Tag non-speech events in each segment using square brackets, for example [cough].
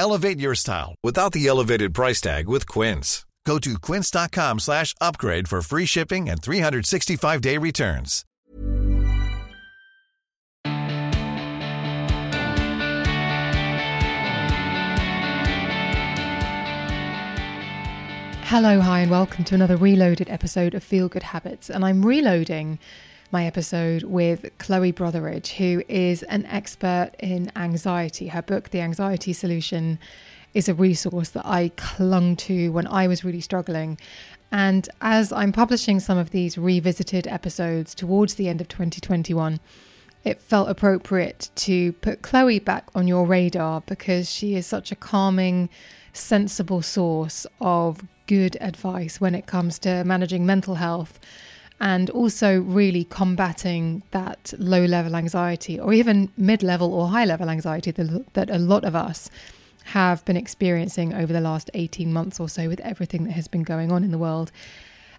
Elevate your style without the elevated price tag with Quince. Go to quince.com slash upgrade for free shipping and 365-day returns. Hello, hi, and welcome to another reloaded episode of Feel Good Habits. And I'm reloading my episode with Chloe Brotheridge, who is an expert in anxiety. Her book, The Anxiety Solution, is a resource that I clung to when I was really struggling. And as I'm publishing some of these revisited episodes towards the end of 2021, it felt appropriate to put Chloe back on your radar because she is such a calming, sensible source of good advice when it comes to managing mental health and also really combating that low level anxiety or even mid level or high level anxiety that, a lot of us have been experiencing over the last 18 months or so with everything that has been going on in the world.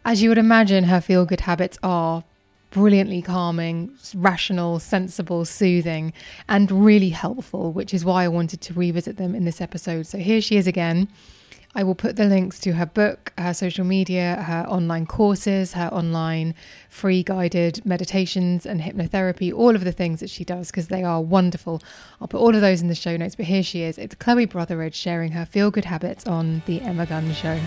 As you would imagine, her feel good habits are brilliantly calming, rational, sensible, soothing, and really helpful, which is why I wanted to revisit them in this episode. So here she is again I will put the links to her book, her social media, her online courses, her online free guided meditations and hypnotherapy, all of the things that she does because they are wonderful. I'll put all of those in the show notes, but here she is. It's Chloe Brotheridge sharing her feel good habits on The Emma Guns Show.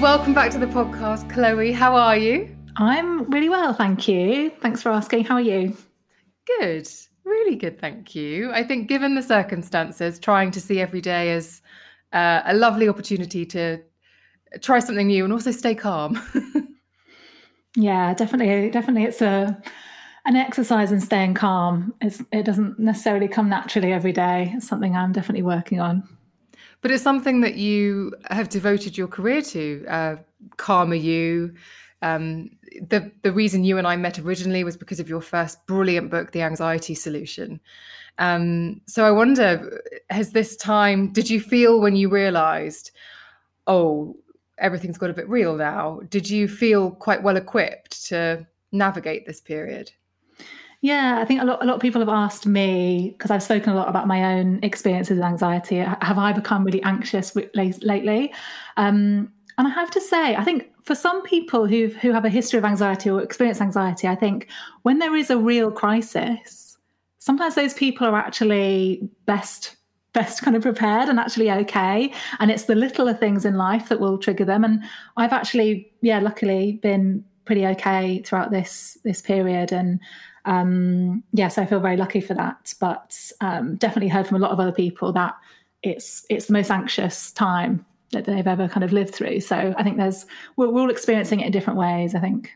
Welcome back to the podcast, Chloe. How are you? I'm really well, thank you. Thanks for asking. How are you? Good. Really good, thank you. I think, given the circumstances, trying to see every day as uh, a lovely opportunity to try something new and also stay calm. [laughs] yeah, definitely, definitely, it's a an exercise in staying calm. It's, it doesn't necessarily come naturally every day. It's something I'm definitely working on. But it's something that you have devoted your career to. Uh, Calmer You. Um, the the reason you and I met originally was because of your first brilliant book, The Anxiety Solution. Um, so I wonder, has this time, did you feel when you realized, oh, everything's got a bit real now? Did you feel quite well equipped to navigate this period? Yeah, I think a lot, a lot of people have asked me because I've spoken a lot about my own experiences with anxiety. Have I become really anxious lately? Um, and I have to say, I think for some people who who have a history of anxiety or experience anxiety, I think when there is a real crisis, sometimes those people are actually best best kind of prepared and actually okay. And it's the littler things in life that will trigger them. And i've actually yeah luckily been pretty okay throughout this this period. And um yes i feel very lucky for that. But um definitely heard from a lot of other people that it's it's the most anxious time that they've ever kind of lived through so i think there's we're, we're all experiencing it in different ways i think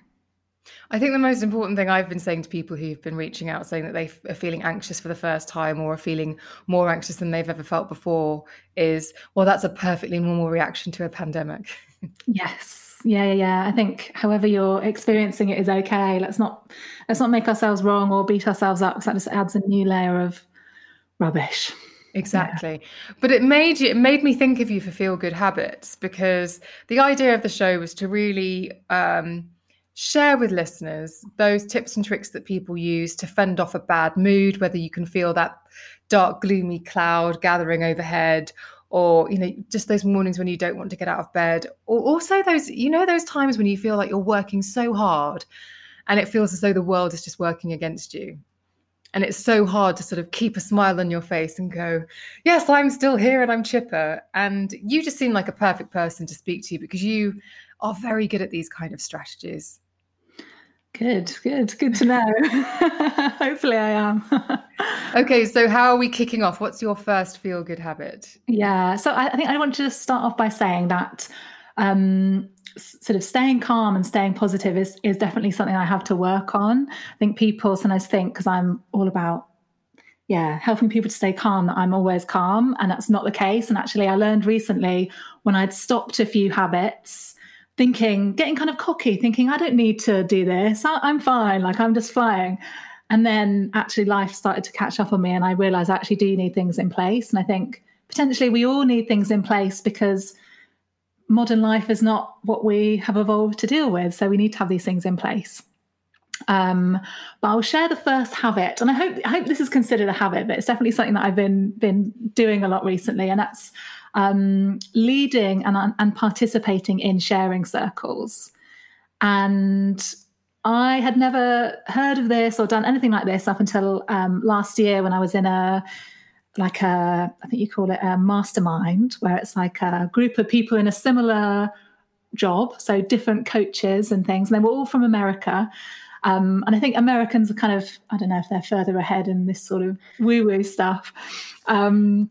I think the most important thing I've been saying to people who've been reaching out saying that they are feeling anxious for the first time or are feeling more anxious than they've ever felt before is, well, that's a perfectly normal reaction to a pandemic. [laughs] yes. Yeah, yeah, yeah. I think however you're experiencing it is okay. Let's not let's not make ourselves wrong or beat ourselves up because that just adds a new layer of rubbish. Exactly. Yeah. But it made you it made me think of you for feel good habits because the idea of the show was to really um share with listeners those tips and tricks that people use to fend off a bad mood, whether you can feel that dark, gloomy cloud gathering overhead or you know just those mornings when you don't want to get out of bed or also those you know those times when you feel like you're working so hard and it feels as though the world is just working against you and it's so hard to sort of keep a smile on your face and go yes i'm still here and i'm chipper and you just seem like a perfect person to speak to because you are very good at these kind of strategies Good, good, good to know. [laughs] Hopefully, I am. [laughs] okay, so how are we kicking off? What's your first feel good habit? Yeah, so I, I think I want to just start off by saying that um, sort of staying calm and staying positive is is definitely something I have to work on. I think people sometimes think because I'm all about yeah, helping people to stay calm that I'm always calm and that's not the case and actually I learned recently when I'd stopped a few habits thinking, getting kind of cocky, thinking, I don't need to do this. I, am fine. Like I'm just flying. And then actually life started to catch up on me and I realized I actually do need things in place. And I think potentially we all need things in place because modern life is not what we have evolved to deal with. So we need to have these things in place. Um, but I'll share the first habit, and I hope I hope this is considered a habit, but it's definitely something that I've been been doing a lot recently, and that's um, leading and, and participating in sharing circles. And I had never heard of this or done anything like this up until um, last year when I was in a like a I think you call it a mastermind, where it's like a group of people in a similar job, so different coaches and things, and they were all from America. Um, and I think Americans are kind of I don't know if they're further ahead in this sort of woo woo stuff. Um,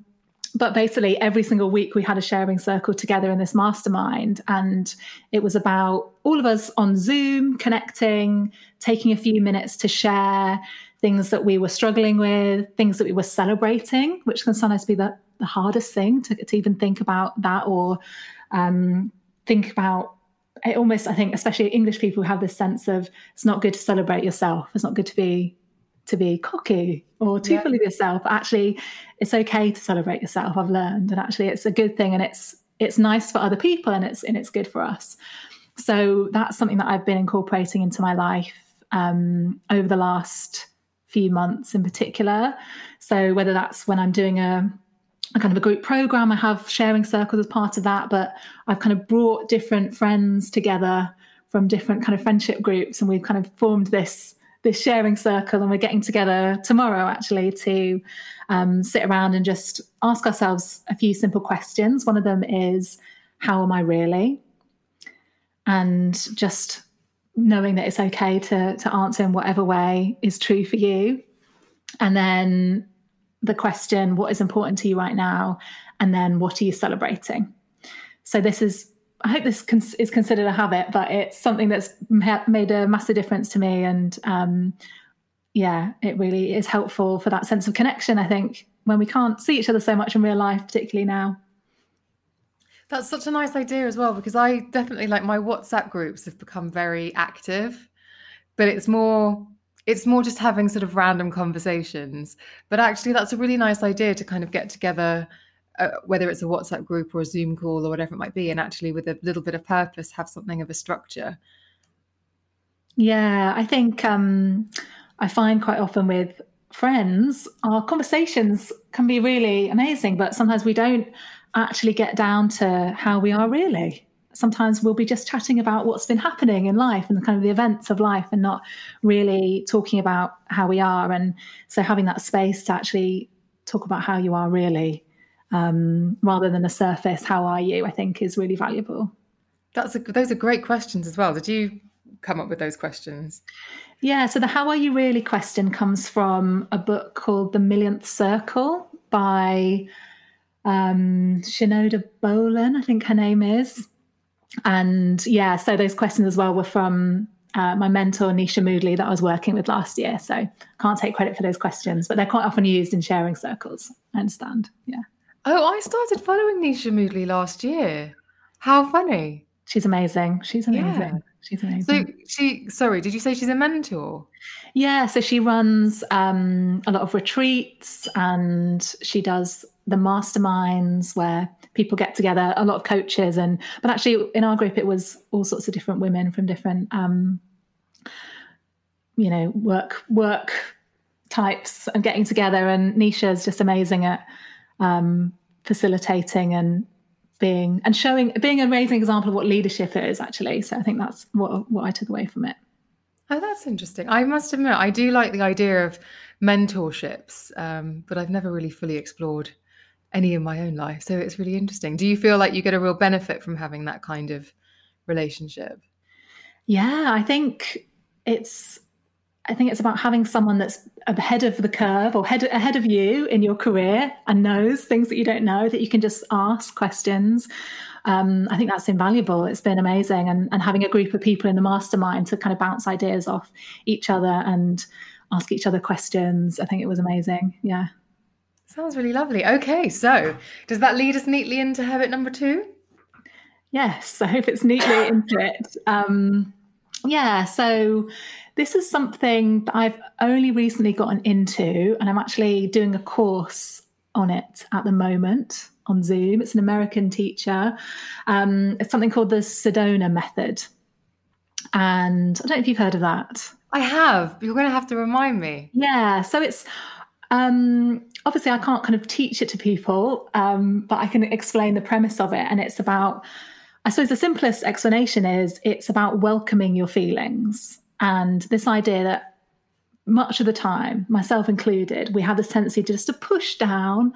but basically every single week we had a sharing circle together in this mastermind and it was about all of us on zoom connecting taking a few minutes to share things that we were struggling with things that we were celebrating which can sometimes be the, the hardest thing to, to even think about that or um, think about it almost i think especially english people have this sense of it's not good to celebrate yourself it's not good to be to be cocky or too yeah. full of yourself. Actually, it's okay to celebrate yourself. I've learned, and actually, it's a good thing, and it's it's nice for other people, and it's and it's good for us. So that's something that I've been incorporating into my life um, over the last few months, in particular. So whether that's when I'm doing a a kind of a group program, I have sharing circles as part of that, but I've kind of brought different friends together from different kind of friendship groups, and we've kind of formed this this sharing circle and we're getting together tomorrow actually to um, sit around and just ask ourselves a few simple questions one of them is how am i really and just knowing that it's okay to to answer in whatever way is true for you and then the question what is important to you right now and then what are you celebrating so this is I hope this is considered a habit, but it's something that's made a massive difference to me. And um, yeah, it really is helpful for that sense of connection. I think when we can't see each other so much in real life, particularly now. That's such a nice idea as well, because I definitely like my WhatsApp groups have become very active, but it's more it's more just having sort of random conversations. But actually, that's a really nice idea to kind of get together uh, whether it's a WhatsApp group or a Zoom call or whatever it might be, and actually with a little bit of purpose, have something of a structure. Yeah, I think um, I find quite often with friends, our conversations can be really amazing, but sometimes we don't actually get down to how we are really. Sometimes we'll be just chatting about what's been happening in life and the kind of the events of life and not really talking about how we are. And so having that space to actually talk about how you are really um, rather than a surface how are you i think is really valuable that's a, those are great questions as well did you come up with those questions yeah so the how are you really question comes from a book called the millionth circle by um, Shinoda Bolen, i think her name is and yeah so those questions as well were from uh, my mentor Nisha Moodley that I was working with last year. So can't take credit for those questions, but they're quite often used in sharing circles. I understand. Yeah. Oh, I started following Nisha Moodley last year. How funny. She's amazing. She's amazing. Yeah. She's amazing. So she sorry, did you say she's a mentor? Yeah, so she runs um, a lot of retreats and she does the masterminds where people get together, a lot of coaches and but actually in our group it was all sorts of different women from different um, you know, work work types and getting together and Nisha is just amazing at um, facilitating and being and showing being an amazing example of what leadership is actually. So i think that's what what i took away from it. Oh that's interesting. I must admit i do like the idea of mentorships um, but i've never really fully explored any in my own life. So it's really interesting. Do you feel like you get a real benefit from having that kind of relationship? Yeah i think it's I think it's about having someone that's ahead of the curve or head, ahead of you in your career and knows things that you don't know that you can just ask questions. Um, I think that's invaluable. It's been amazing. And, and having a group of people in the mastermind to kind of bounce ideas off each other and ask each other questions, I think it was amazing. Yeah. Sounds really lovely. Okay. So does that lead us neatly into habit number two? Yes. I hope it's neatly into it. Um, yeah. So this is something that I've only recently gotten into, and I'm actually doing a course on it at the moment on Zoom. It's an American teacher. Um, it's something called the Sedona Method. And I don't know if you've heard of that. I have, but you're going to have to remind me. Yeah. So it's um, obviously I can't kind of teach it to people, um, but I can explain the premise of it. And it's about, I suppose the simplest explanation is it's about welcoming your feelings. And this idea that much of the time, myself included, we have this tendency to just to push down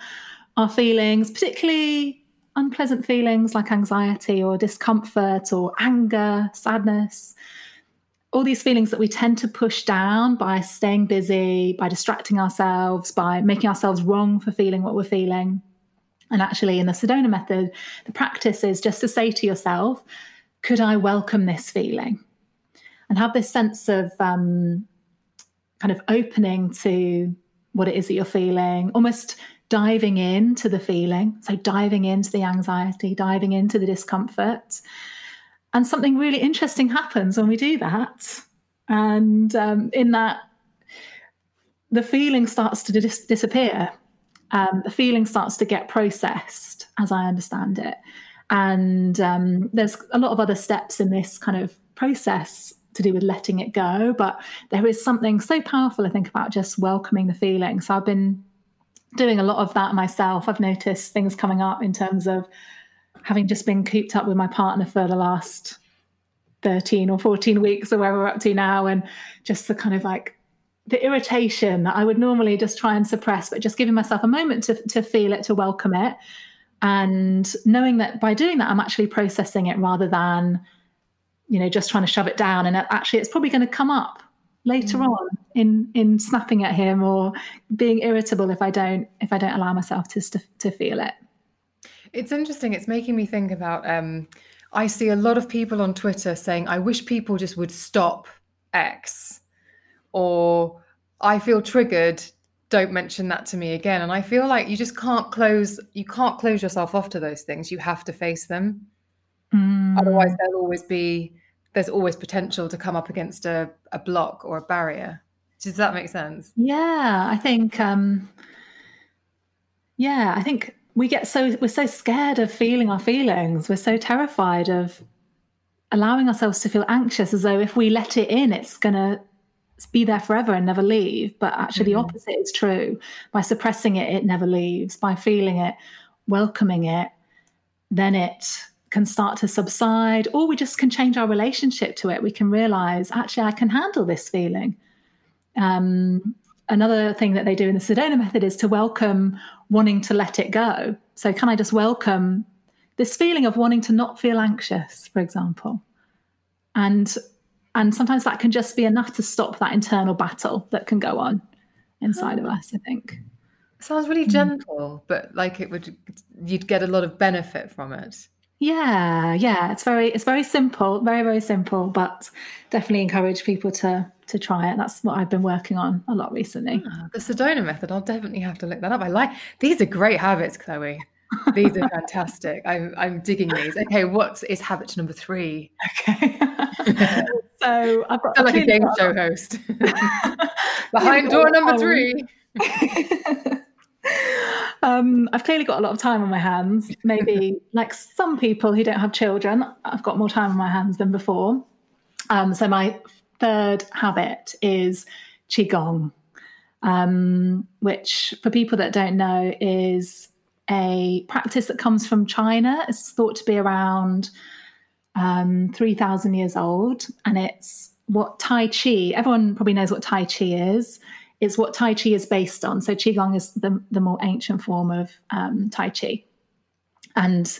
our feelings, particularly unpleasant feelings like anxiety or discomfort or anger, sadness, all these feelings that we tend to push down by staying busy, by distracting ourselves, by making ourselves wrong for feeling what we're feeling. And actually, in the Sedona method, the practice is just to say to yourself, could I welcome this feeling? And have this sense of um, kind of opening to what it is that you're feeling, almost diving into the feeling. So, diving into the anxiety, diving into the discomfort. And something really interesting happens when we do that. And um, in that, the feeling starts to dis- disappear. Um, the feeling starts to get processed, as I understand it. And um, there's a lot of other steps in this kind of process to do with letting it go. But there is something so powerful, I think, about just welcoming the feeling. So I've been doing a lot of that myself. I've noticed things coming up in terms of having just been cooped up with my partner for the last 13 or 14 weeks or where we're up to now. And just the kind of like the irritation that I would normally just try and suppress, but just giving myself a moment to, to feel it, to welcome it. And knowing that by doing that, I'm actually processing it rather than you know just trying to shove it down. And actually it's probably going to come up later mm. on in in snapping at him or being irritable if i don't if i don't allow myself to to, to feel it. It's interesting. It's making me think about um i see a lot of people on twitter saying i wish people just would stop x or i feel triggered. Don't mention that to me again. And i feel like you just can't close you can't close yourself off to those things. You have to face them mm. otherwise there'll always be there's always potential to come up against a, a block or a barrier. Does that make sense? Yeah, I think um yeah, I think we get so we're so scared of feeling our feelings. We're so terrified of allowing ourselves to feel anxious as though if we let it in it's going to be there forever and never leave, but actually mm-hmm. the opposite is true. By suppressing it it never leaves. By feeling it, welcoming it, then it can start to subside, or we just can change our relationship to it. We can realize, actually, I can handle this feeling. Um, another thing that they do in the Sedona method is to welcome wanting to let it go. So, can I just welcome this feeling of wanting to not feel anxious, for example? And and sometimes that can just be enough to stop that internal battle that can go on inside of us, I think. sounds really mm. gentle, but like it would you'd get a lot of benefit from it. Yeah, yeah, it's very it's very simple, very very simple, but definitely encourage people to to try it. That's what I've been working on a lot recently. Ah, the Sedona method, I'll definitely have to look that up. I like these are great habits, Chloe. These are [laughs] fantastic. I'm I'm digging these. Okay, what is habit number three? Okay. [laughs] so I've got like a game show host. [laughs] Behind door number three um, I've clearly got a lot of time on my hands. Maybe [laughs] like some people who don't have children, I've got more time on my hands than before. Um, so my third habit is qigong, um, which for people that don't know is a practice that comes from China. It's thought to be around um, 3,000 years old, and it's what Tai Chi. Everyone probably knows what Tai Chi is is what Tai Chi is based on. So Qigong is the, the more ancient form of um, Tai Chi. And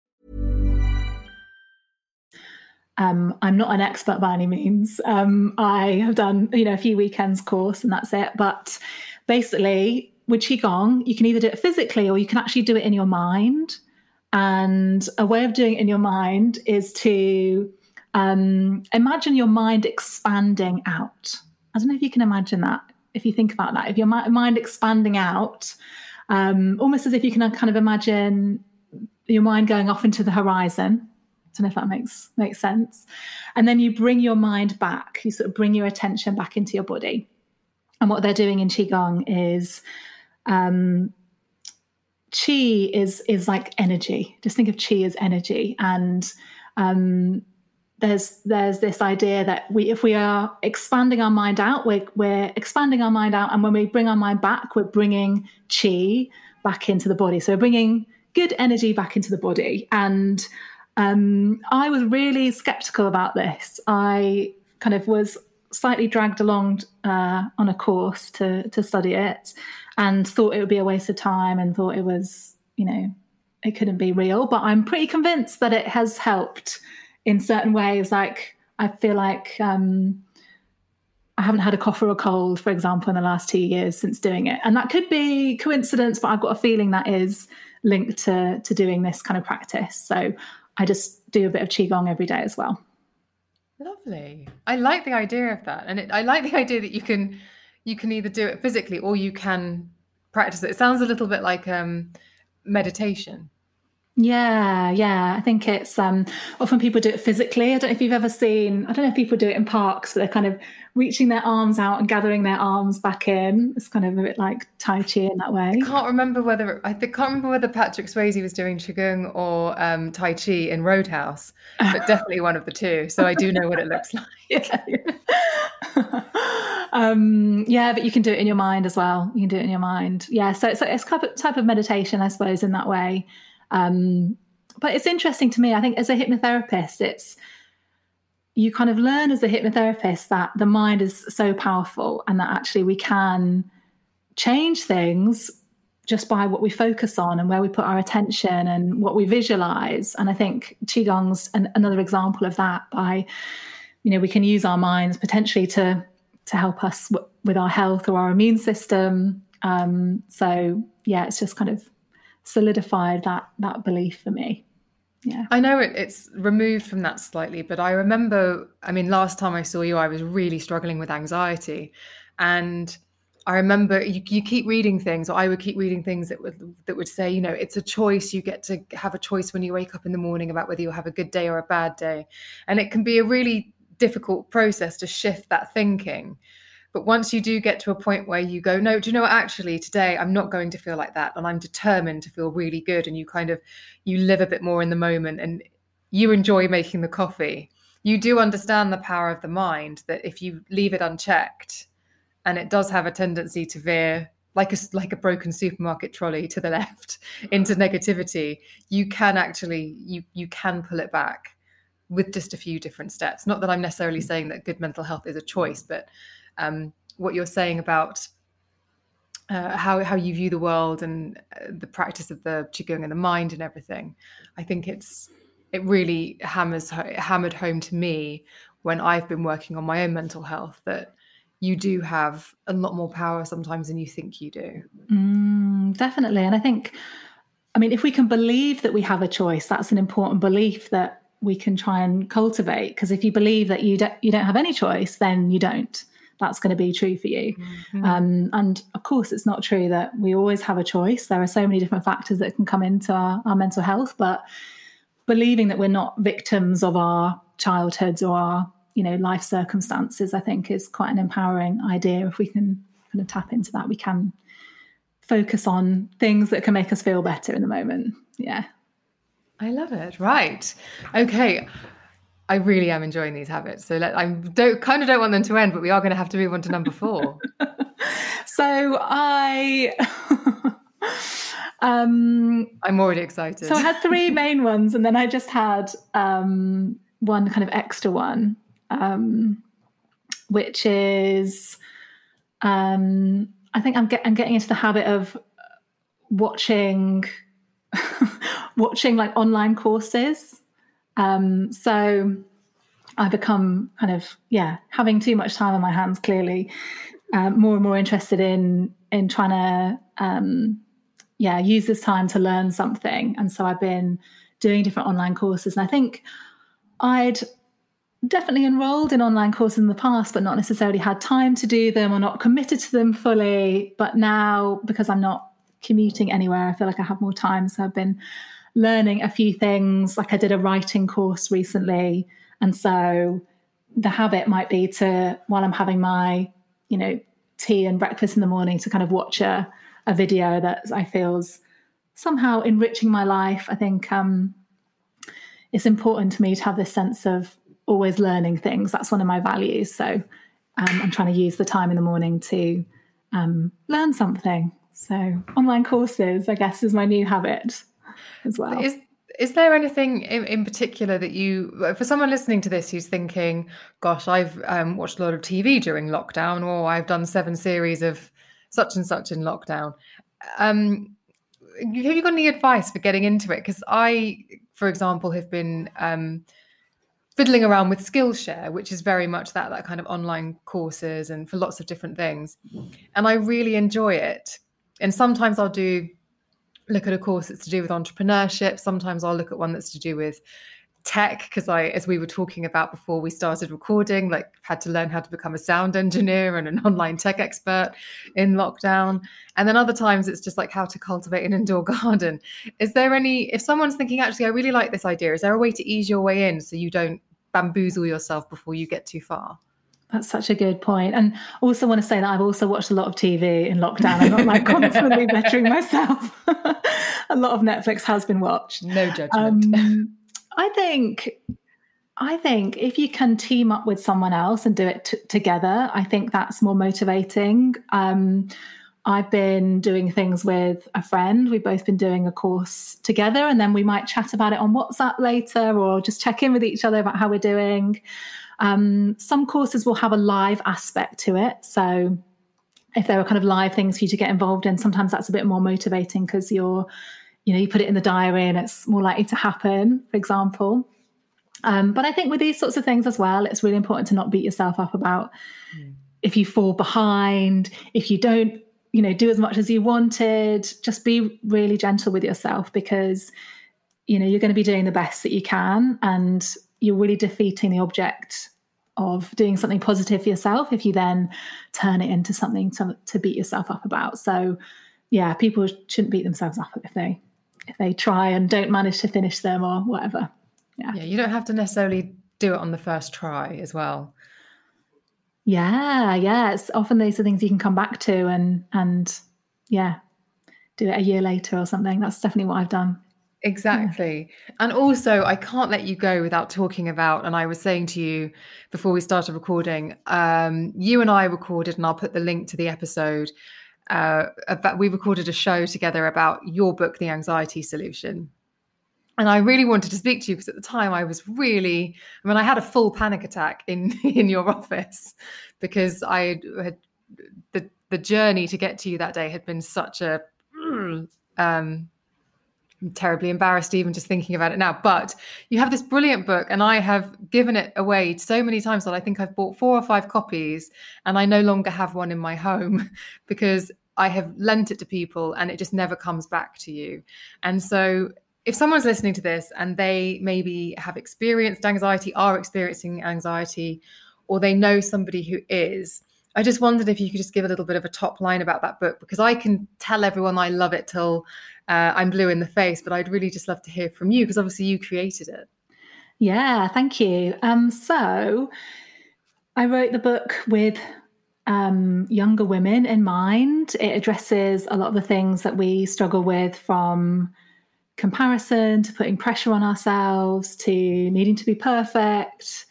Um, I'm not an expert by any means. Um, I have done, you know, a few weekends course and that's it. But basically, with Qigong, you can either do it physically or you can actually do it in your mind. And a way of doing it in your mind is to um, imagine your mind expanding out. I don't know if you can imagine that. If you think about that, if your mind expanding out, um, almost as if you can kind of imagine your mind going off into the horizon. I don't know if that makes makes sense. And then you bring your mind back. You sort of bring your attention back into your body. And what they're doing in qigong is um, chi is is like energy. Just think of chi as energy, and um, there's there's this idea that we if we are expanding our mind out, we're we're expanding our mind out, and when we bring our mind back, we're bringing chi back into the body. So we're bringing good energy back into the body, and um, I was really skeptical about this. I kind of was slightly dragged along uh, on a course to to study it, and thought it would be a waste of time, and thought it was, you know, it couldn't be real. But I'm pretty convinced that it has helped in certain ways. Like I feel like um, I haven't had a cough or a cold, for example, in the last two years since doing it, and that could be coincidence, but I've got a feeling that is linked to to doing this kind of practice. So I just do a bit of qigong every day as well. Lovely. I like the idea of that, and it, I like the idea that you can you can either do it physically or you can practice it. It sounds a little bit like um, meditation. Yeah, yeah. I think it's um often people do it physically. I don't know if you've ever seen, I don't know if people do it in parks, but they're kind of reaching their arms out and gathering their arms back in. It's kind of a bit like Tai Chi in that way. I can't remember whether I can't remember whether Patrick Swayze was doing Qigong or um, Tai Chi in Roadhouse, but definitely one of the two. So I do know what it looks [laughs] like. yeah. [laughs] um, yeah, but you can do it in your mind as well. You can do it in your mind. Yeah, so, so it's a type of meditation, I suppose, in that way. Um, but it's interesting to me. I think as a hypnotherapist, it's you kind of learn as a hypnotherapist that the mind is so powerful and that actually we can change things just by what we focus on and where we put our attention and what we visualize. And I think Qigong's an, another example of that by, you know, we can use our minds potentially to to help us w- with our health or our immune system. Um, so yeah, it's just kind of solidified that that belief for me. Yeah. I know it, it's removed from that slightly but i remember i mean last time i saw you i was really struggling with anxiety. And i remember you, you keep reading things or i would keep reading things that would that would say you know it's a choice you get to have a choice when you wake up in the morning about whether you'll have a good day or a bad day. And it can be a really difficult process to shift that thinking but once you do get to a point where you go, no, do you know what? Actually, today I'm not going to feel like that. And I'm determined to feel really good. And you kind of, you live a bit more in the moment and you enjoy making the coffee. You do understand the power of the mind that if you leave it unchecked and it does have a tendency to veer like a like a broken supermarket trolley to the [laughs] left into negativity you can actually you you can pull it back with just a few different steps not that i'm necessarily mm. saying that good mental health is a choice but um, what you're saying about uh, how how you view the world and uh, the practice of the qigong and the mind and everything. I think it's it really hammers hammered home to me when I've been working on my own mental health that you do have a lot more power sometimes than you think you do. Mm, definitely, and I think I mean, if we can believe that we have a choice, that's an important belief that we can try and cultivate. Because if you believe that you don't, you don't have any choice, then you don't. That's going to be true for you. Mm-hmm. Um, and of course, it's not true that we always have a choice. There are so many different factors that can come into our, our mental health, but believing that we're not victims of our childhoods or our you know life circumstances, I think, is quite an empowering idea. If we can kind of tap into that, we can focus on things that can make us feel better in the moment. Yeah. I love it. Right. Okay. I really am enjoying these habits. So let, I don't kind of don't want them to end, but we are going to have to move on to number four. [laughs] so I, [laughs] um, I'm already excited. So I had three [laughs] main ones, and then I just had um, one kind of extra one, um, which is um, I think I'm, get, I'm getting into the habit of watching watching like online courses. Um, so I become kind of yeah having too much time on my hands. Clearly, uh, more and more interested in in trying to um, yeah use this time to learn something. And so I've been doing different online courses, and I think I'd definitely enrolled in online courses in the past, but not necessarily had time to do them or not committed to them fully. But now, because I'm not commuting anywhere, I feel like I have more time. So I've been learning a few things. Like I did a writing course recently. And so the habit might be to, while I'm having my, you know, tea and breakfast in the morning, to kind of watch a, a video that I feels somehow enriching my life. I think um, it's important to me to have this sense of always learning things. That's one of my values. So um, I'm trying to use the time in the morning to um, learn something. So online courses, I guess, is my new habit as well. Is is there anything in, in particular that you, for someone listening to this who's thinking, "Gosh, I've um, watched a lot of TV during lockdown, or I've done seven series of such and such in lockdown." Um, have you got any advice for getting into it? Because I, for example, have been um, fiddling around with Skillshare, which is very much that that kind of online courses and for lots of different things. And I really enjoy it. And sometimes I'll do look at a course that's to do with entrepreneurship. Sometimes I'll look at one that's to do with tech because I, as we were talking about before we started recording, like had to learn how to become a sound engineer and an [laughs] online tech expert in lockdown. And then other times it's just like how to cultivate an indoor [laughs] garden. Is there any, if someone's thinking, actually, I really like this idea, is there a way to ease your way in so you don't bamboozle yourself before you get too far? That's such a good point. And also want to say that I've also watched a lot of TV in lockdown. I'm not like [laughs] constantly bettering myself. [laughs] a lot of Netflix has been watched. No judgment. Um, I think I think if you can team up with someone else and do it t- together, I think that's more motivating. Um, I've been doing things with a friend. We've both been doing a course together, and then we might chat about it on WhatsApp later or just check in with each other about how we're doing. Um, some courses will have a live aspect to it. So if there are kind of live things for you to get involved in, sometimes that's a bit more motivating because you're you know, you put it in the diary and it's more likely to happen, for example. Um, but I think with these sorts of things as well, it's really important to not beat yourself up about mm. if you fall behind, if you don't, you know, do as much as you wanted. Just be really gentle with yourself because, you know, you're going to be doing the best that you can, and you're really defeating the object of doing something positive for yourself if you then turn it into something to, to beat yourself up about. So, yeah, people shouldn't beat themselves up if they if they try and don't manage to finish them or whatever. Yeah. Yeah, you don't have to necessarily do it on the first try as well. Yeah, yeah. It's often these are things you can come back to and and yeah, do it a year later or something. That's definitely what I've done. Exactly. Yeah. And also, I can't let you go without talking about, and I was saying to you before we started recording, um, you and I recorded, and I'll put the link to the episode uh, about, we recorded a show together about your book, The Anxiety Solution. And I really wanted to speak to you because at the time I was really, I mean, I had a full panic attack in [laughs] in your office because I had the the journey to get to you that day had been such a um, I'm terribly embarrassed even just thinking about it now. But you have this brilliant book, and I have given it away so many times that I think I've bought four or five copies, and I no longer have one in my home [laughs] because I have lent it to people and it just never comes back to you. And so if someone's listening to this and they maybe have experienced anxiety, are experiencing anxiety, or they know somebody who is, I just wondered if you could just give a little bit of a top line about that book because I can tell everyone I love it till uh, I'm blue in the face, but I'd really just love to hear from you because obviously you created it. Yeah, thank you. Um, so I wrote the book with um, younger women in mind. It addresses a lot of the things that we struggle with from comparison to putting pressure on ourselves to needing to be perfect,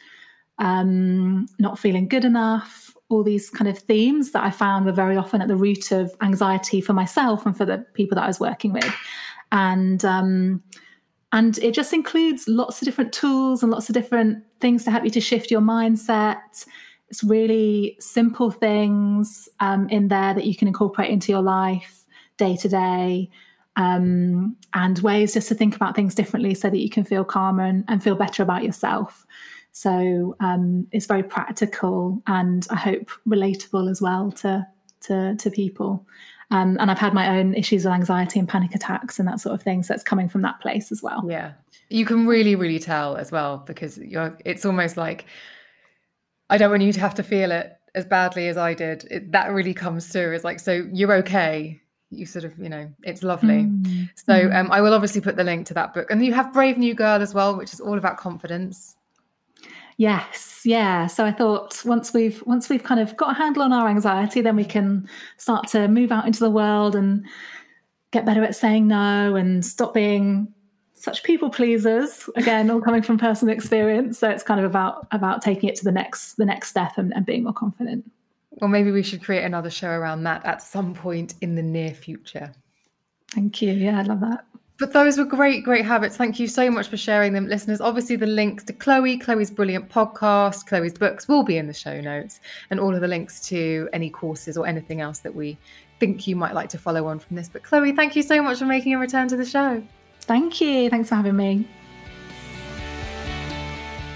um, not feeling good enough, all these kind of themes that I found were very often at the root of anxiety for myself and for the people that I was working with. And um, and it just includes lots of different tools and lots of different things to help you to shift your mindset. It's really simple things um, in there that you can incorporate into your life day to day. Um, and ways just to think about things differently so that you can feel calmer and, and feel better about yourself. So um, it's very practical and I hope relatable as well to to, to people. Um, and I've had my own issues with anxiety and panic attacks and that sort of thing. So it's coming from that place as well. Yeah, you can really, really tell as well because you're. It's almost like I don't want you to have to feel it as badly as I did. It, that really comes through. It's like so you're okay. You sort of, you know, it's lovely. Mm. So mm. um, I will obviously put the link to that book, and you have Brave New Girl as well, which is all about confidence. Yes, yeah. So I thought once we've once we've kind of got a handle on our anxiety, then we can start to move out into the world and get better at saying no and stop being such people pleasers. Again, all coming from personal experience. So it's kind of about about taking it to the next the next step and, and being more confident. Well, maybe we should create another show around that at some point in the near future. Thank you. Yeah, I love that. But those were great, great habits. Thank you so much for sharing them, listeners. Obviously, the links to Chloe, Chloe's brilliant podcast, Chloe's books will be in the show notes, and all of the links to any courses or anything else that we think you might like to follow on from this. But Chloe, thank you so much for making a return to the show. Thank you. Thanks for having me.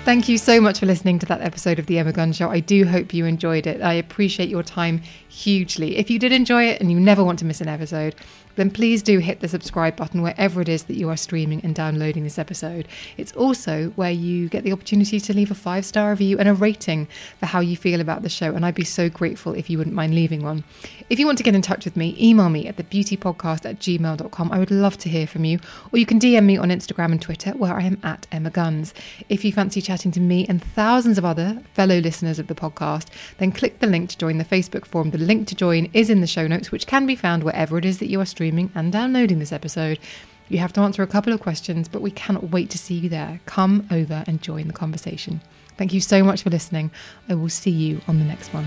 Thank you so much for listening to that episode of The Emma Guns Show. I do hope you enjoyed it. I appreciate your time hugely. If you did enjoy it and you never want to miss an episode, then please do hit the subscribe button wherever it is that you are streaming and downloading this episode. It's also where you get the opportunity to leave a five star review and a rating for how you feel about the show. And I'd be so grateful if you wouldn't mind leaving one. If you want to get in touch with me, email me at thebeautypodcast at gmail.com. I would love to hear from you. Or you can DM me on Instagram and Twitter, where I am at Emma Guns. If you fancy chatting to me and thousands of other fellow listeners of the podcast, then click the link to join the Facebook forum. The link to join is in the show notes, which can be found wherever it is that you are streaming streaming and downloading this episode. You have to answer a couple of questions, but we cannot wait to see you there. Come over and join the conversation. Thank you so much for listening. I will see you on the next one.